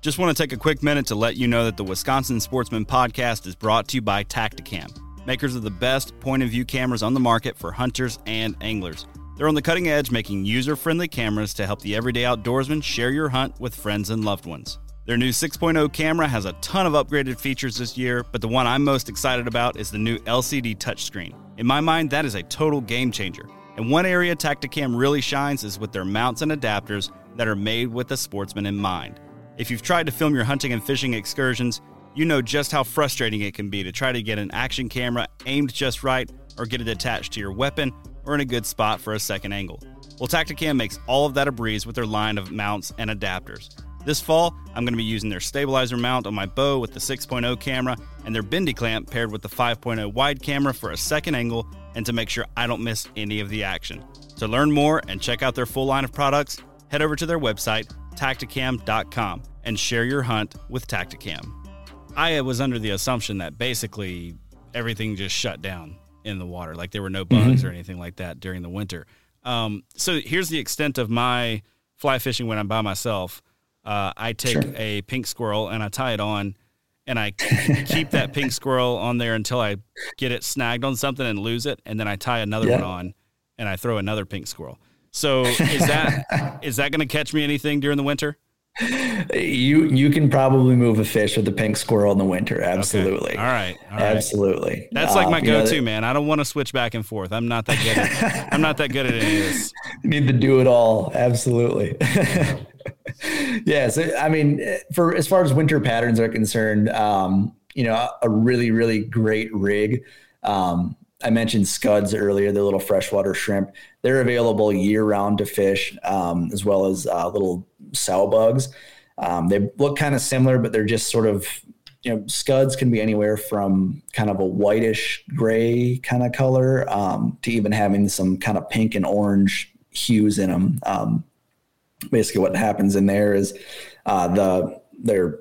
Speaker 1: Just want to take a quick minute to let you know that the Wisconsin Sportsman podcast is brought to you by Tactacam, makers of the best point of view cameras on the market for hunters and anglers. They're on the cutting edge, making user friendly cameras to help the everyday outdoorsman share your hunt with friends and loved ones. Their new 6.0 camera has a ton of upgraded features this year, but the one I'm most excited about is the new LCD touchscreen. In my mind, that is a total game changer. And one area Tactacam really shines is with their mounts and adapters that are made with the sportsman in mind. If you've tried to film your hunting and fishing excursions, you know just how frustrating it can be to try to get an action camera aimed just right or get it attached to your weapon or in a good spot for a second angle. Well, Tactacam makes all of that a breeze with their line of mounts and adapters. This fall, I'm going to be using their stabilizer mount on my bow with the 6.0 camera and their bendy clamp paired with the 5.0 wide camera for a second angle and to make sure I don't miss any of the action. To learn more and check out their full line of products, head over to their website, tactacam.com and share your hunt with Tactacam. I was under the assumption that basically everything just shut down in the water, like there were no bugs mm-hmm. or anything like that during the winter. Um, so here's the extent of my fly fishing when I'm by myself. Uh, I take sure. a pink squirrel and I tie it on, and I keep that pink squirrel on there until I get it snagged on something and lose it, and then I tie another yeah. one on, and I throw another pink squirrel. So is that is that going to catch me anything during the winter?
Speaker 2: You you can probably move a fish with a pink squirrel in the winter. Absolutely.
Speaker 1: Okay. All, right.
Speaker 2: All right. Absolutely.
Speaker 1: That's like my um, go-to, you know, man. I don't want to switch back and forth. I'm not that good. At, I'm not that good at any of this.
Speaker 2: Need to do it all. Absolutely. yeah. So I mean, for as far as winter patterns are concerned, um, you know, a really really great rig. Um, I mentioned scuds earlier, the little freshwater shrimp. They're available year round to fish, um, as well as uh, little sow bugs. Um, they look kind of similar, but they're just sort of, you know, scuds can be anywhere from kind of a whitish gray kind of color um, to even having some kind of pink and orange hues in them. Um, basically, what happens in there is uh, the their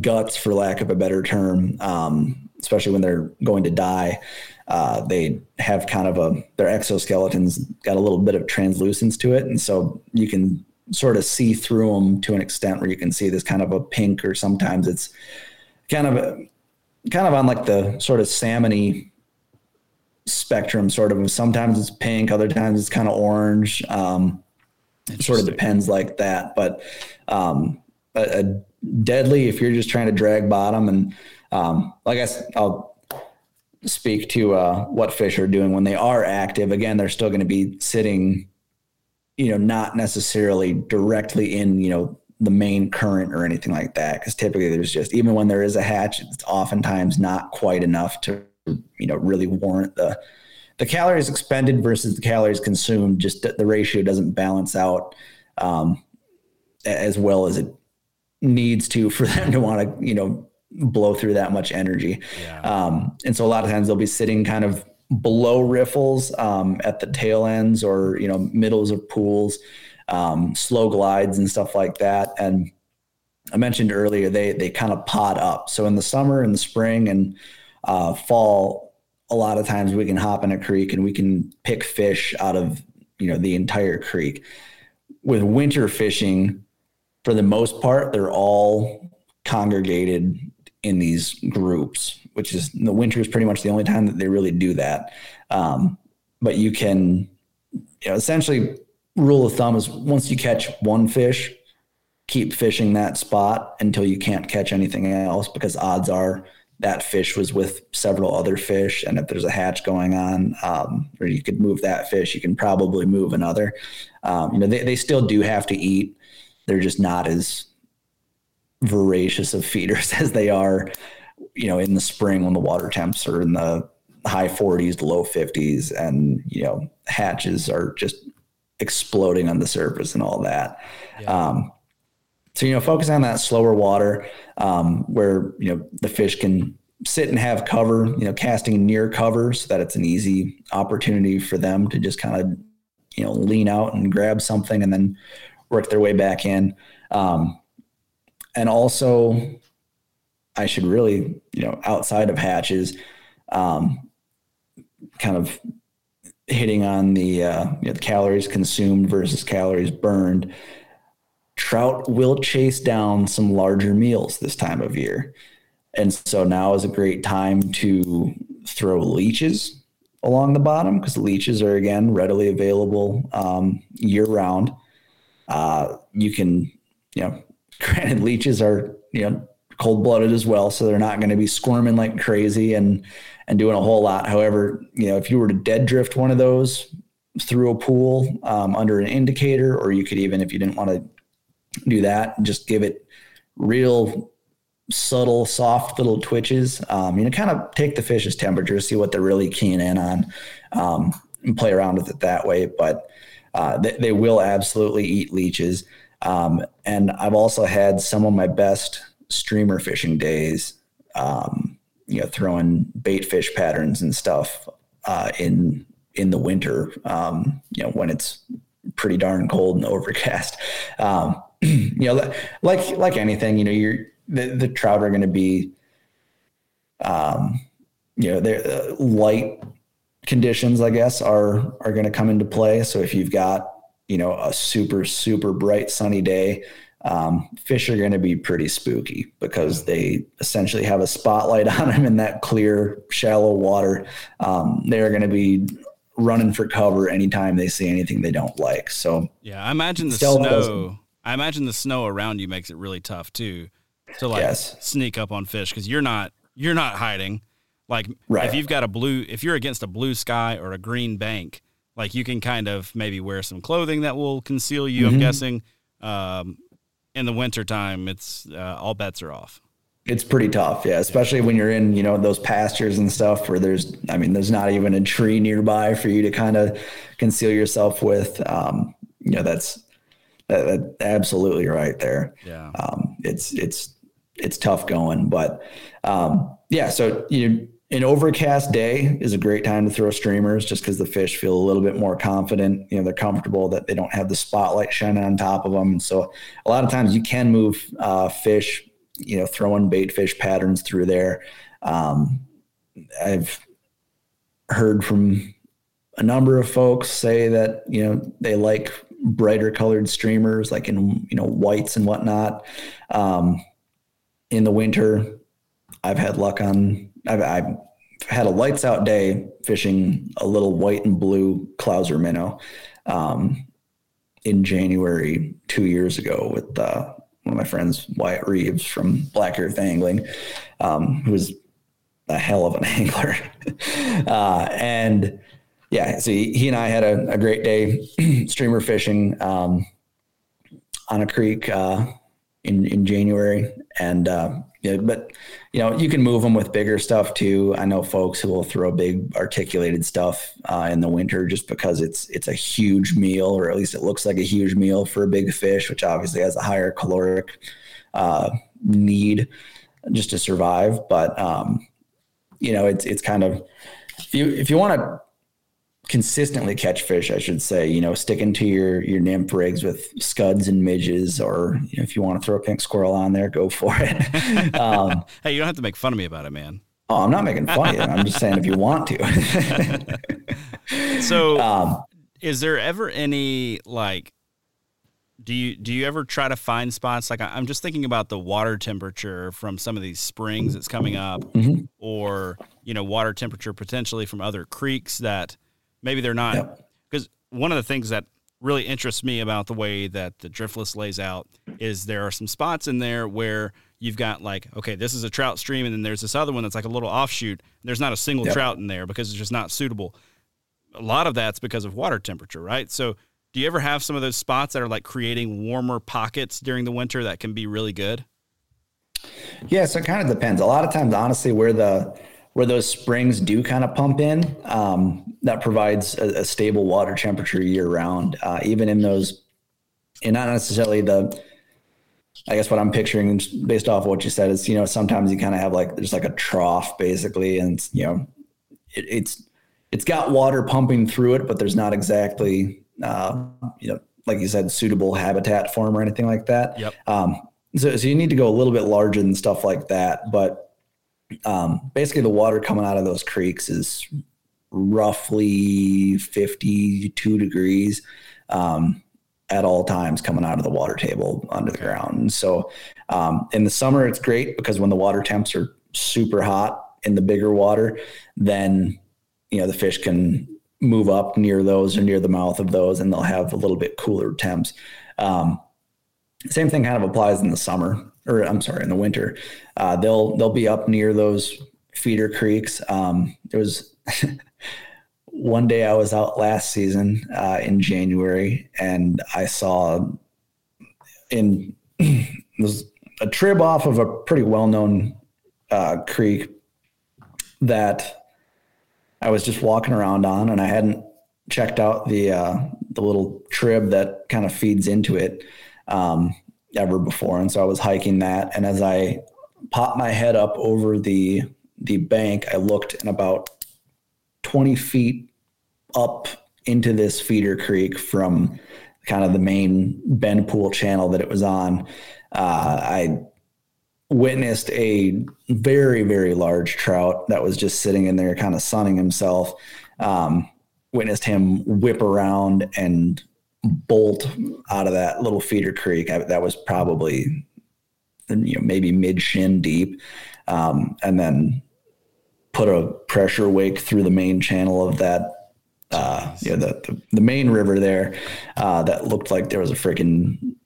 Speaker 2: guts, for lack of a better term, um, especially when they're going to die uh, they have kind of a their exoskeletons got a little bit of translucence to it, and so you can sort of see through them to an extent where you can see this kind of a pink, or sometimes it's kind of a, kind of on like the sort of salmony spectrum, sort of. Sometimes it's pink, other times it's kind of orange. Um, it sort of depends like that, but um, a, a deadly if you're just trying to drag bottom and um, like I, I'll speak to uh, what fish are doing when they are active. Again, they're still going to be sitting, you know, not necessarily directly in, you know, the main current or anything like that. Because typically there's just, even when there is a hatch, it's oftentimes not quite enough to, you know, really warrant the, the calories expended versus the calories consumed. Just the ratio doesn't balance out um, as well as it needs to for them to want to, you know, blow through that much energy. Yeah. Um, and so a lot of times they'll be sitting kind of below riffles um, at the tail ends or you know middles of pools, um, slow glides and stuff like that. And I mentioned earlier they they kind of pot up. So in the summer and the spring and uh, fall, a lot of times we can hop in a creek and we can pick fish out of you know the entire creek. With winter fishing, for the most part, they're all congregated in these groups, which is the winter is pretty much the only time that they really do that. Um, but you can, you know, essentially rule of thumb is once you catch one fish, keep fishing that spot until you can't catch anything else because odds are that fish was with several other fish. And if there's a hatch going on, um, or you could move that fish, you can probably move another. Um, you know, they, they still do have to eat. They're just not as voracious of feeders as they are, you know, in the spring when the water temps are in the high 40s, low 50s, and you know, hatches are just exploding on the surface and all that. Yeah. Um, so you know, focus on that slower water um, where you know the fish can sit and have cover. You know, casting near cover so that it's an easy opportunity for them to just kind of you know lean out and grab something and then work their way back in. Um, and also I should really, you know, outside of hatches, um, kind of hitting on the, uh, you know, the calories consumed versus calories burned. Trout will chase down some larger meals this time of year. And so now is a great time to throw leeches along the bottom because leeches are again readily available um, year round. Uh, you can, you know, granted leeches are you know cold blooded as well, so they're not going to be squirming like crazy and and doing a whole lot. However, you know if you were to dead drift one of those through a pool um, under an indicator, or you could even if you didn't want to do that, just give it real subtle, soft little twitches. Um, you know, kind of take the fish's temperature, see what they're really keen in on, um, and play around with it that way. But uh, they, they, will absolutely eat leeches. Um, and I've also had some of my best streamer fishing days, um, you know, throwing bait fish patterns and stuff uh, in in the winter, um, you know, when it's pretty darn cold and overcast. Um, you know, like like anything, you know, you're the, the trout are going to be, um, you know, they're uh, light conditions, I guess, are are going to come into play. So if you've got you know, a super, super bright sunny day, um, fish are going to be pretty spooky because they essentially have a spotlight on them in that clear, shallow water. Um, they're going to be running for cover anytime they see anything they don't like. So
Speaker 1: yeah, I imagine the snow. I imagine the snow around you makes it really tough too to like yes. sneak up on fish because you're not you're not hiding. Like right. if you've got a blue, if you're against a blue sky or a green bank, like you can kind of maybe wear some clothing that will conceal you. Mm-hmm. I'm guessing. Um, in the wintertime, it's uh, all bets are off.
Speaker 2: It's pretty tough, yeah, especially when you're in, you know, those pastures and stuff where there's, I mean, there's not even a tree nearby for you to kind of conceal yourself with. Um, you know, that's that, that absolutely right there.
Speaker 1: Yeah.
Speaker 2: Um, it's it's it's tough going, but um, yeah. So you an overcast day is a great time to throw streamers just because the fish feel a little bit more confident. You know, they're comfortable that they don't have the spotlight shining on top of them. And so a lot of times you can move uh, fish, you know, throwing bait fish patterns through there. Um, I've heard from a number of folks say that, you know, they like brighter colored streamers like in, you know, whites and whatnot. Um, in the winter, I've had luck on I've, I've, had a lights out day fishing a little white and blue Clouser minnow um, in January two years ago with uh, one of my friends, Wyatt Reeves from Black Earth Angling, um, who was a hell of an angler. uh, and yeah, so he, he, and I had a, a great day streamer fishing um, on a creek uh, in, in January. And uh, yeah, but you know, you can move them with bigger stuff too. I know folks who will throw big articulated stuff uh, in the winter just because it's it's a huge meal, or at least it looks like a huge meal for a big fish, which obviously has a higher caloric uh, need just to survive. But um, you know, it's it's kind of if you if you want to consistently catch fish, I should say, you know, sticking to your your nymph rigs with scuds and midges, or you know, if you want to throw a pink squirrel on there, go for it.
Speaker 1: um, hey, you don't have to make fun of me about it, man.
Speaker 2: Oh, I'm not making fun of you. I'm just saying if you want
Speaker 1: to. so, um, is there ever any like do you do you ever try to find spots like I'm just thinking about the water temperature from some of these springs that's coming up, mm-hmm. or you know water temperature potentially from other creeks that maybe they're not because yep. one of the things that really interests me about the way that the driftless lays out is there are some spots in there where you've got like okay this is a trout stream and then there's this other one that's like a little offshoot there's not a single yep. trout in there because it's just not suitable a lot of that's because of water temperature right so do you ever have some of those spots that are like creating warmer pockets during the winter that can be really good?
Speaker 2: Yeah, so it kind of depends. A lot of times, honestly, where the where those springs do kind of pump in, um, that provides a, a, stable water temperature year round. Uh, even in those, and not necessarily the, I guess what I'm picturing based off of what you said is, you know, sometimes you kind of have like there's like a trough basically, and you know, it, it's it's got water pumping through it, but there's not exactly uh, you know, like you said, suitable habitat for them or anything like that.
Speaker 1: Yep.
Speaker 2: Um, so, so you need to go a little bit larger than stuff like that. But um, basically, the water coming out of those creeks is roughly 52 degrees um, at all times coming out of the water table under the ground. And so um, in the summer, it's great because when the water temps are super hot in the bigger water, then you know the fish can move up near those or near the mouth of those, and they'll have a little bit cooler temps. Um, same thing kind of applies in the summer, or I'm sorry, in the winter. Uh, they'll they'll be up near those feeder creeks. Um, there was one day I was out last season uh, in January, and I saw in was a trib off of a pretty well known uh, creek that I was just walking around on, and I hadn't checked out the uh, the little trib that kind of feeds into it um, ever before, and so I was hiking that. And as I popped my head up over the the bank, I looked, and about twenty feet up into this feeder creek from kind of the main bend pool channel that it was on. Uh, I witnessed a very very large trout that was just sitting in there kind of sunning himself um, witnessed him whip around and bolt out of that little feeder creek I, that was probably you know maybe mid shin deep um, and then put a pressure wake through the main channel of that uh, you know, the, the, the main river there uh, that looked like there was a freaking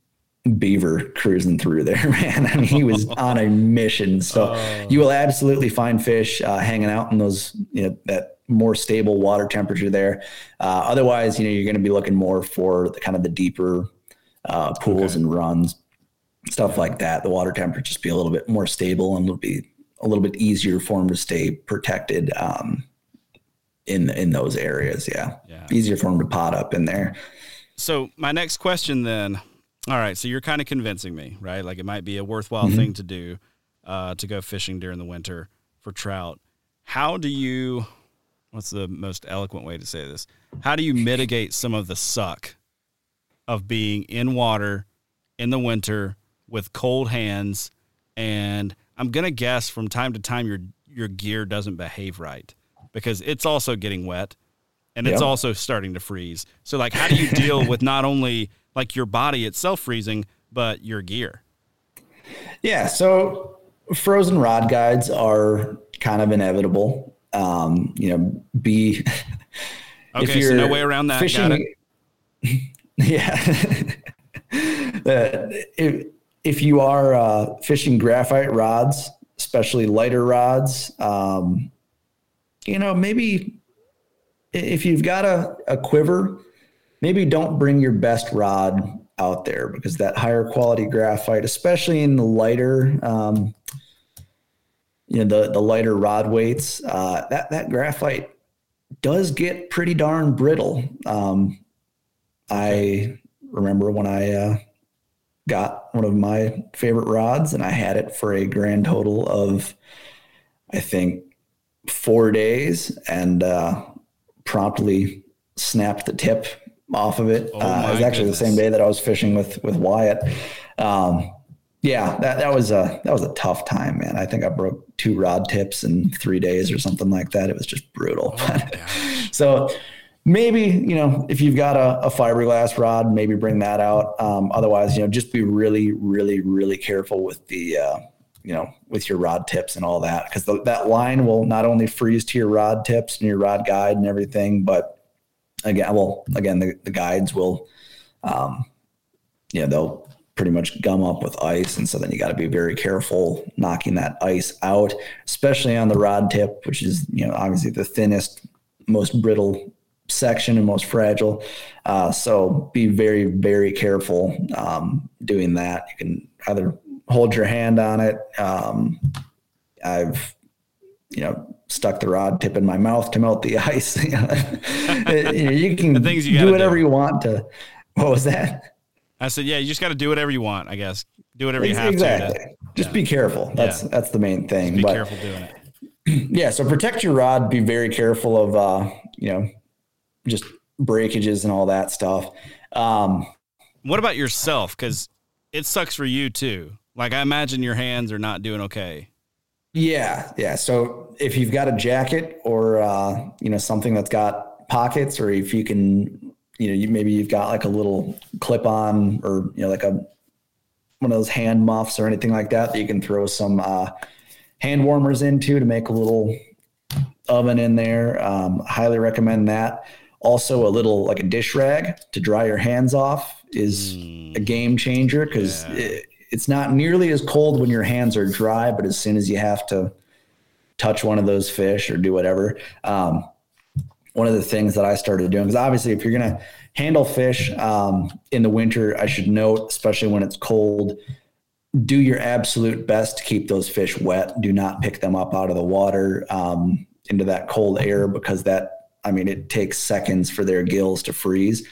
Speaker 2: beaver cruising through there, man. I mean, he was on a mission. So oh. you will absolutely find fish uh, hanging out in those, you know, that more stable water temperature there. Uh, otherwise, you know, you're going to be looking more for the kind of the deeper uh, pools okay. and runs, stuff like that. The water temperature just be a little bit more stable and it'll be a little bit easier for them to stay protected. Um, in in those areas, yeah. yeah, easier for them to pot up in there.
Speaker 1: So my next question then, all right, so you're kind of convincing me, right? Like it might be a worthwhile mm-hmm. thing to do uh, to go fishing during the winter for trout. How do you? What's the most eloquent way to say this? How do you mitigate some of the suck of being in water in the winter with cold hands? And I'm gonna guess from time to time your your gear doesn't behave right because it's also getting wet and it's also starting to freeze. So like, how do you deal with not only like your body itself freezing, but your gear.
Speaker 2: Yeah. So frozen rod guides are kind of inevitable. Um, you know, be
Speaker 1: okay, if you're so no way around that. Fishing,
Speaker 2: yeah. uh, if, if you are uh, fishing graphite rods, especially lighter rods, um, you know, maybe if you've got a, a quiver, maybe don't bring your best rod out there because that higher quality graphite, especially in the lighter, um, you know, the the lighter rod weights, uh, that that graphite does get pretty darn brittle. Um, I remember when I uh, got one of my favorite rods, and I had it for a grand total of, I think, four days and uh, promptly snapped the tip off of it.
Speaker 1: Oh
Speaker 2: uh, it was actually
Speaker 1: goodness.
Speaker 2: the same day that I was fishing with with Wyatt. Um, yeah, that, that was a that was a tough time, man. I think I broke two rod tips in three days or something like that. It was just brutal. so maybe you know if you've got a, a fiberglass rod, maybe bring that out. Um, otherwise, you know, just be really, really, really careful with the uh, you know with your rod tips and all that because that line will not only freeze to your rod tips and your rod guide and everything, but again, well, again, the, the guides will, um, you know, they'll pretty much gum up with ice. And so then you got to be very careful knocking that ice out, especially on the rod tip, which is, you know, obviously the thinnest, most brittle section and most fragile. Uh, so be very, very careful um, doing that. You can either hold your hand on it. Um, I've, you know, stuck the rod tip in my mouth to melt the ice. you, know, you can
Speaker 1: you
Speaker 2: do whatever
Speaker 1: do.
Speaker 2: you want to. What was that?
Speaker 1: I said, yeah, you just got to do whatever you want, I guess. Do whatever you have
Speaker 2: exactly.
Speaker 1: to.
Speaker 2: Just be careful. That's
Speaker 1: Yeah.
Speaker 2: that's the main thing.
Speaker 1: Be
Speaker 2: but
Speaker 1: careful doing it.
Speaker 2: yeah, so protect your rod. Be very careful of uh, you know, just breakages and all that stuff. Um,
Speaker 1: What about yourself? Because it sucks for you too. Like I imagine your hands are not doing okay.
Speaker 2: Yeah, yeah. So if you've got a jacket or uh, you know something that's got pockets, or if you can, you know, you maybe you've got like a little clip on, or you know, like a one of those hand muffs or anything like that that you can throw some uh, hand warmers into to make a little oven in there. Um, highly recommend that. Also, a little like a dish rag to dry your hands off is a game changer because
Speaker 1: Yeah.
Speaker 2: It, it's not nearly as cold when your hands are dry, but as soon as you have to touch one of those fish or do whatever, um, one of the things that I started doing because obviously, if you're gonna handle fish um, in the winter, I should note, especially when it's cold, do your absolute best to keep those fish wet. Do not pick them up out of the water um, into that cold air because that, I mean, it takes seconds for their gills to freeze.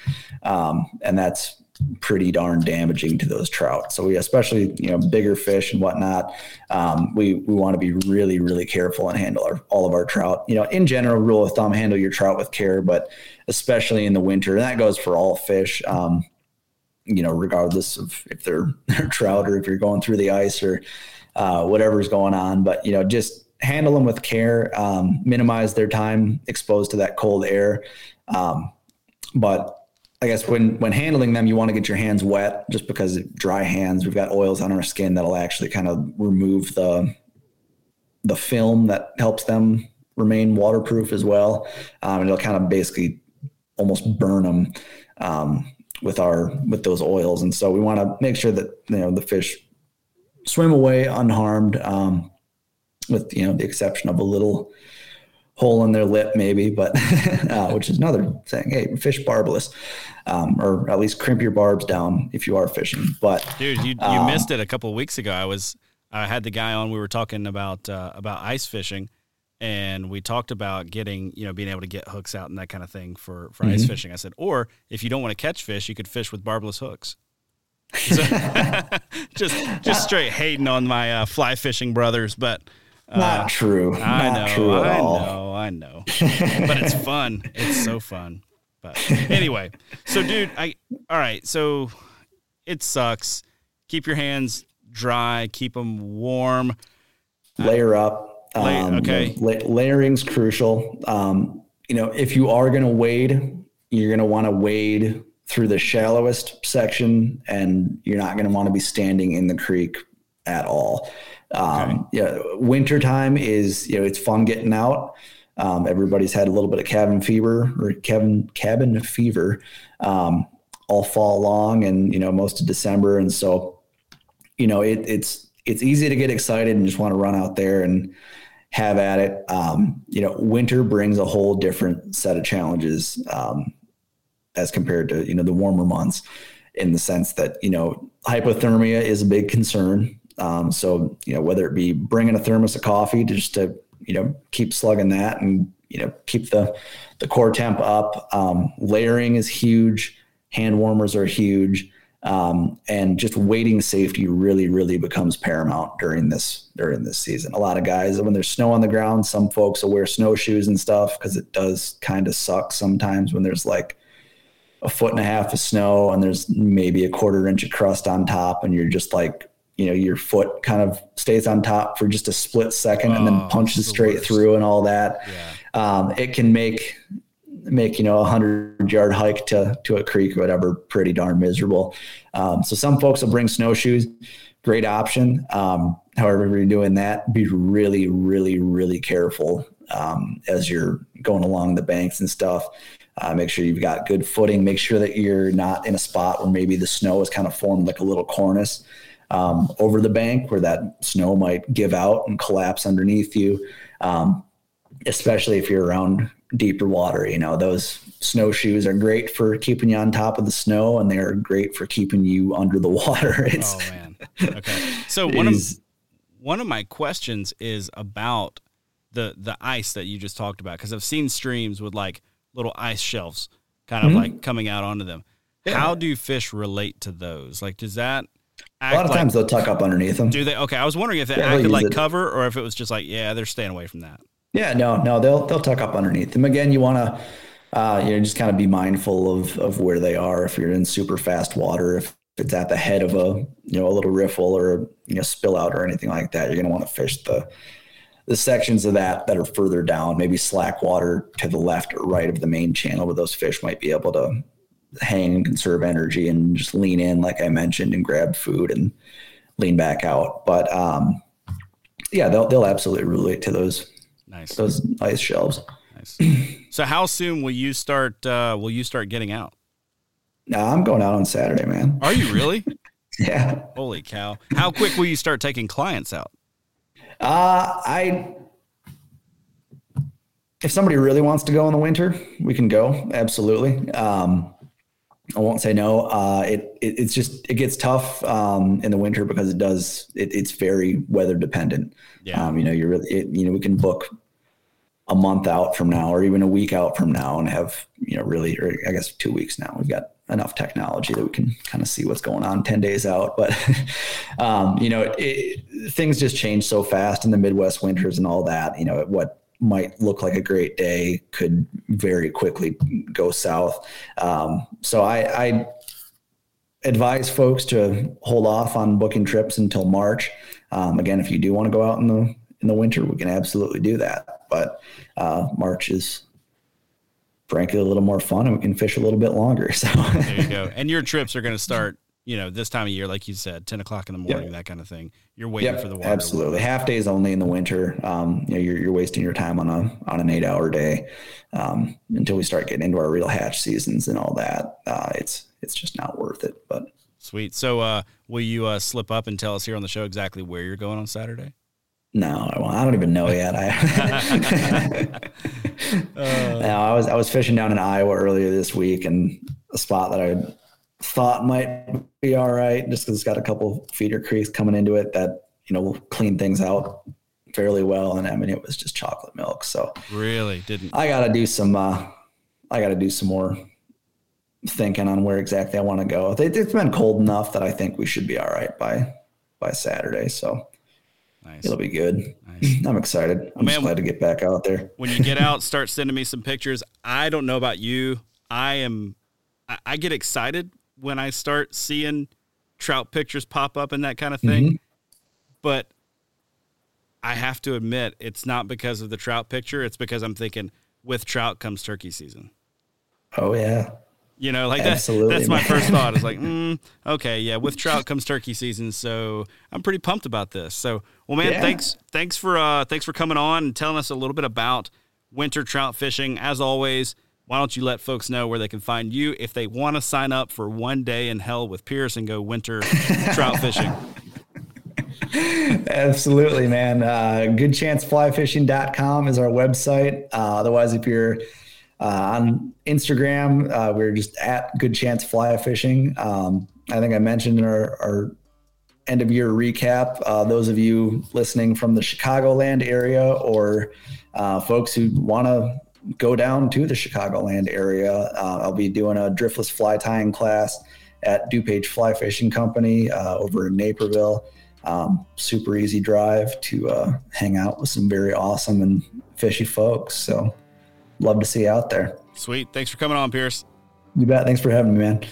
Speaker 2: Um, and that's pretty darn damaging to those trout. So we, especially, you know, bigger fish and whatnot, um, we, we want to be really, really careful and handle our, all of our trout, you know, in general rule of thumb, handle your trout with care, but especially in the winter, and that goes for all fish. Um, you know, regardless of if they're, they're trout or if you're going through the ice or uh, whatever's going on. But, you know, just handle them with care, um, minimize their time exposed to that cold air. Um, but I guess when, when handling them, you want to get your hands wet just because dry hands, we've got oils on our skin that'll actually kind of remove the, the film that helps them remain waterproof as well. Um, and it'll kind of basically almost burn them um, with our with those oils. And so we want to make sure that you know the fish swim away unharmed, um, with you know the exception of a little hole in their lip maybe, but uh, which is another thing. Hey, fish barbless, um, or at least crimp your barbs down if you are fishing. But
Speaker 1: Dude, you you
Speaker 2: Um,
Speaker 1: missed it a couple of weeks ago. I was I had the guy on. We were talking about uh, about ice fishing, and we talked about getting you know being able to get hooks out and that kind of thing for for ice
Speaker 2: Mhm.
Speaker 1: fishing. I said, or if you don't want to catch fish, you could fish with barbless hooks. So- just just straight hating on my uh, fly fishing brothers, but uh,
Speaker 2: not true.
Speaker 1: I
Speaker 2: not
Speaker 1: know,
Speaker 2: true
Speaker 1: I
Speaker 2: all.
Speaker 1: know, I know. but it's fun. It's so fun. But anyway, so dude, I all right. So it sucks. Keep your hands dry. Keep them warm.
Speaker 2: layer up.
Speaker 1: Lay-
Speaker 2: Um,
Speaker 1: okay.
Speaker 2: la- layering's crucial. Um, you know, if you are going to wade, you're going to want to wade through the shallowest section, and you're not going to want to be standing in the creek at all. Um, Yeah, winter time is you know it's fun getting out. Um, everybody's had a little bit of cabin fever or cabin cabin fever um, all fall long, and you know most of December, and so you know it, it's it's easy to get excited and just want to run out there and have at it. Um, you know, winter brings a whole different set of challenges um, as compared to you know the warmer months, in the sense that you know hypothermia is a big concern. Um, so you know whether it be bringing a thermos of coffee to just to you know keep slugging that and you know keep the the core temp up. Um, layering is huge. Hand warmers are huge. Um, and just waiting safety really, really becomes paramount during this during this season. A lot of guys, when there's snow on the ground, some folks will wear snowshoes and stuff because it does kind of suck sometimes when there's like a foot and a half of snow and there's maybe a quarter inch of crust on top, and you're just like, you know, your foot kind of stays on top for just a split second and then
Speaker 1: Oh,
Speaker 2: punches
Speaker 1: the
Speaker 2: straight
Speaker 1: worst.
Speaker 2: through and all that.
Speaker 1: Yeah.
Speaker 2: Um, it can make make you know a hundred yard hike to to a creek or whatever pretty darn miserable. Um, so some folks will bring snowshoes, great option. Um, however, if you're doing that, be really, really, really careful um, as you're going along the banks and stuff. Uh, make sure you've got good footing. Make sure that you're not in a spot where maybe the snow is kind of formed like a little cornice um, over the bank where that snow might give out and collapse underneath you. Um, especially if you're around deeper water. You know, those snowshoes are great for keeping you on top of the snow and they're great for keeping you under the water. It's
Speaker 1: Oh man. Okay. So one of one of my questions is about the the ice that you just talked about because I've seen streams with like little ice shelves kind of
Speaker 2: Mhm.
Speaker 1: like coming out onto them.
Speaker 2: Yeah.
Speaker 1: How do fish relate to those? Like, does that
Speaker 2: a lot of
Speaker 1: like,
Speaker 2: times they'll tuck up underneath them.
Speaker 1: do they? Okay, I was wondering if it
Speaker 2: Yeah,
Speaker 1: acted like
Speaker 2: it.
Speaker 1: cover or if it was just like, yeah, they're staying away from that.
Speaker 2: Yeah, no, no, they'll they'll tuck up underneath them. Again, you want to uh, you know just kind of be mindful of of where they are. If you're in super fast water, if it's at the head of a you know a little riffle or you know spill out or anything like that, you're going to want to fish the the sections of that that are further down, maybe slack water to the left or right of the main channel, where those fish might be able to hang and conserve energy and just lean in, like I mentioned, and grab food and lean back out. But um, yeah, they'll they'll absolutely relate to those
Speaker 1: Nice,
Speaker 2: those ice shelves.
Speaker 1: nice. so how soon will you start? Uh, will you start getting out?
Speaker 2: No, I'm going out on Saturday, man.
Speaker 1: Are you really?
Speaker 2: Yeah.
Speaker 1: Holy cow! How quick will you start taking clients out?
Speaker 2: Uh, I, if somebody really wants to go in the winter, we can go. Absolutely. Um, I won't say no. Uh, it, it it's just it gets tough um, in the winter because it does. It, it's very weather dependent.
Speaker 1: Yeah.
Speaker 2: Um, you know, you're really. It, you know, we can book a month out from now, or even a week out from now, and have you know really, or I guess two weeks now. We've got enough technology that we can kind of see what's going on 10 days out but um, you know it, things just change so fast in the midwest winters and all that you know what might look like a great day could very quickly go south. Um, so I, I advise folks to hold off on booking trips until march. Um, again if you do want to go out in the in the winter we can absolutely do that but uh, march is frankly a little more fun and we can fish a little bit longer so.
Speaker 1: There you go. And your trips are going to start, you know, this time of year, like you said, ten o'clock in the morning, that kind of thing. You're waiting
Speaker 2: Yep,
Speaker 1: for the water.
Speaker 2: Absolutely, half days only in the winter. Um, you know, you're, you're wasting your time on a on an eight hour day um, until we start getting into our real hatch seasons and all that. Uh, it's it's just not worth it. But
Speaker 1: Sweet. So, uh, will you uh, slip up and tell us here on the show exactly where you're going on Saturday?
Speaker 2: no, I. I don't even know yet. I no, I was I was fishing down in Iowa earlier this week, and a spot that I thought might be all right, just because it's got a couple feeder creeks coming into it that you know will clean things out fairly well. And I mean, it was just chocolate milk, so.
Speaker 1: Really didn't.
Speaker 2: I got to do some. Uh, I got to do some more thinking on where exactly I want to go. It, it's been cold enough that I think we should be all right by by Saturday. So
Speaker 1: Nice.
Speaker 2: it'll be good.
Speaker 1: nice.
Speaker 2: I'm excited. I'm
Speaker 1: man,
Speaker 2: glad to get back out there.
Speaker 1: When you get out, start sending me some pictures. I don't know about you. I am. I get excited when I start seeing trout pictures pop up and that kind of thing. But I have to admit, it's not because of the trout picture. It's because I'm thinking with trout comes turkey season.
Speaker 2: Oh yeah.
Speaker 1: You know, like that, that's my
Speaker 2: man.
Speaker 1: first thought. Is like, mm, okay, yeah, with trout comes turkey season, so I'm pretty pumped about this. So, well, man,
Speaker 2: Yeah.
Speaker 1: thanks, thanks for uh, thanks for coming on and telling us a little bit about winter trout fishing. As always, why don't you let folks know where they can find you if they want to sign up for one day in hell with Pierce and go winter trout fishing?
Speaker 2: Absolutely, man. Uh, goodchanceflyfishing.com is our website. Uh, otherwise, if you're uh, on Instagram, uh, we're just at Good Chance Fly Fishing. Um, I think I mentioned in our, our end of year recap, uh, those of you listening from the Chicagoland area or uh, folks who want to go down to the Chicagoland area, uh, I'll be doing a driftless fly tying class at DuPage Fly Fishing Company uh, over in Naperville. Um, super easy drive to uh, hang out with some very awesome and fishy folks. So love to see you out there.
Speaker 1: Sweet. Thanks for coming on, Pierce.
Speaker 2: You bet. Thanks for having me, man.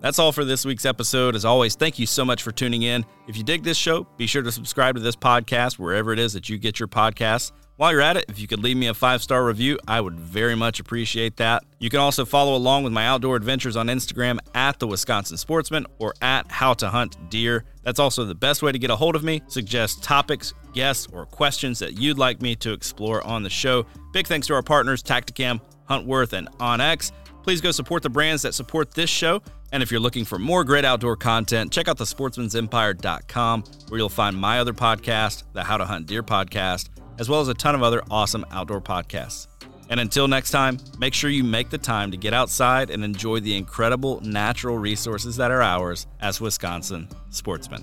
Speaker 1: That's all for this week's episode. As always, thank you so much for tuning in. If you dig this show, be sure to subscribe to this podcast wherever it is that you get your podcasts. While you're at it, if you could leave me a five star review, I would very much appreciate that. You can also follow along with my outdoor adventures on Instagram at the Wisconsin Sportsman or at How to Hunt Deer. That's also the best way to get a hold of me. Suggest topics, guests, or questions that you'd like me to explore on the show. Big thanks to our partners, Tactacam, Huntworth, and OnX. Please go support the brands that support this show. And if you're looking for more great outdoor content, check out the sportsmansempire.com where you'll find my other podcast, the How to Hunt Deer podcast as well as a ton of other awesome outdoor podcasts. And until next time, make sure you make the time to get outside and enjoy the incredible natural resources that are ours as Wisconsin sportsmen.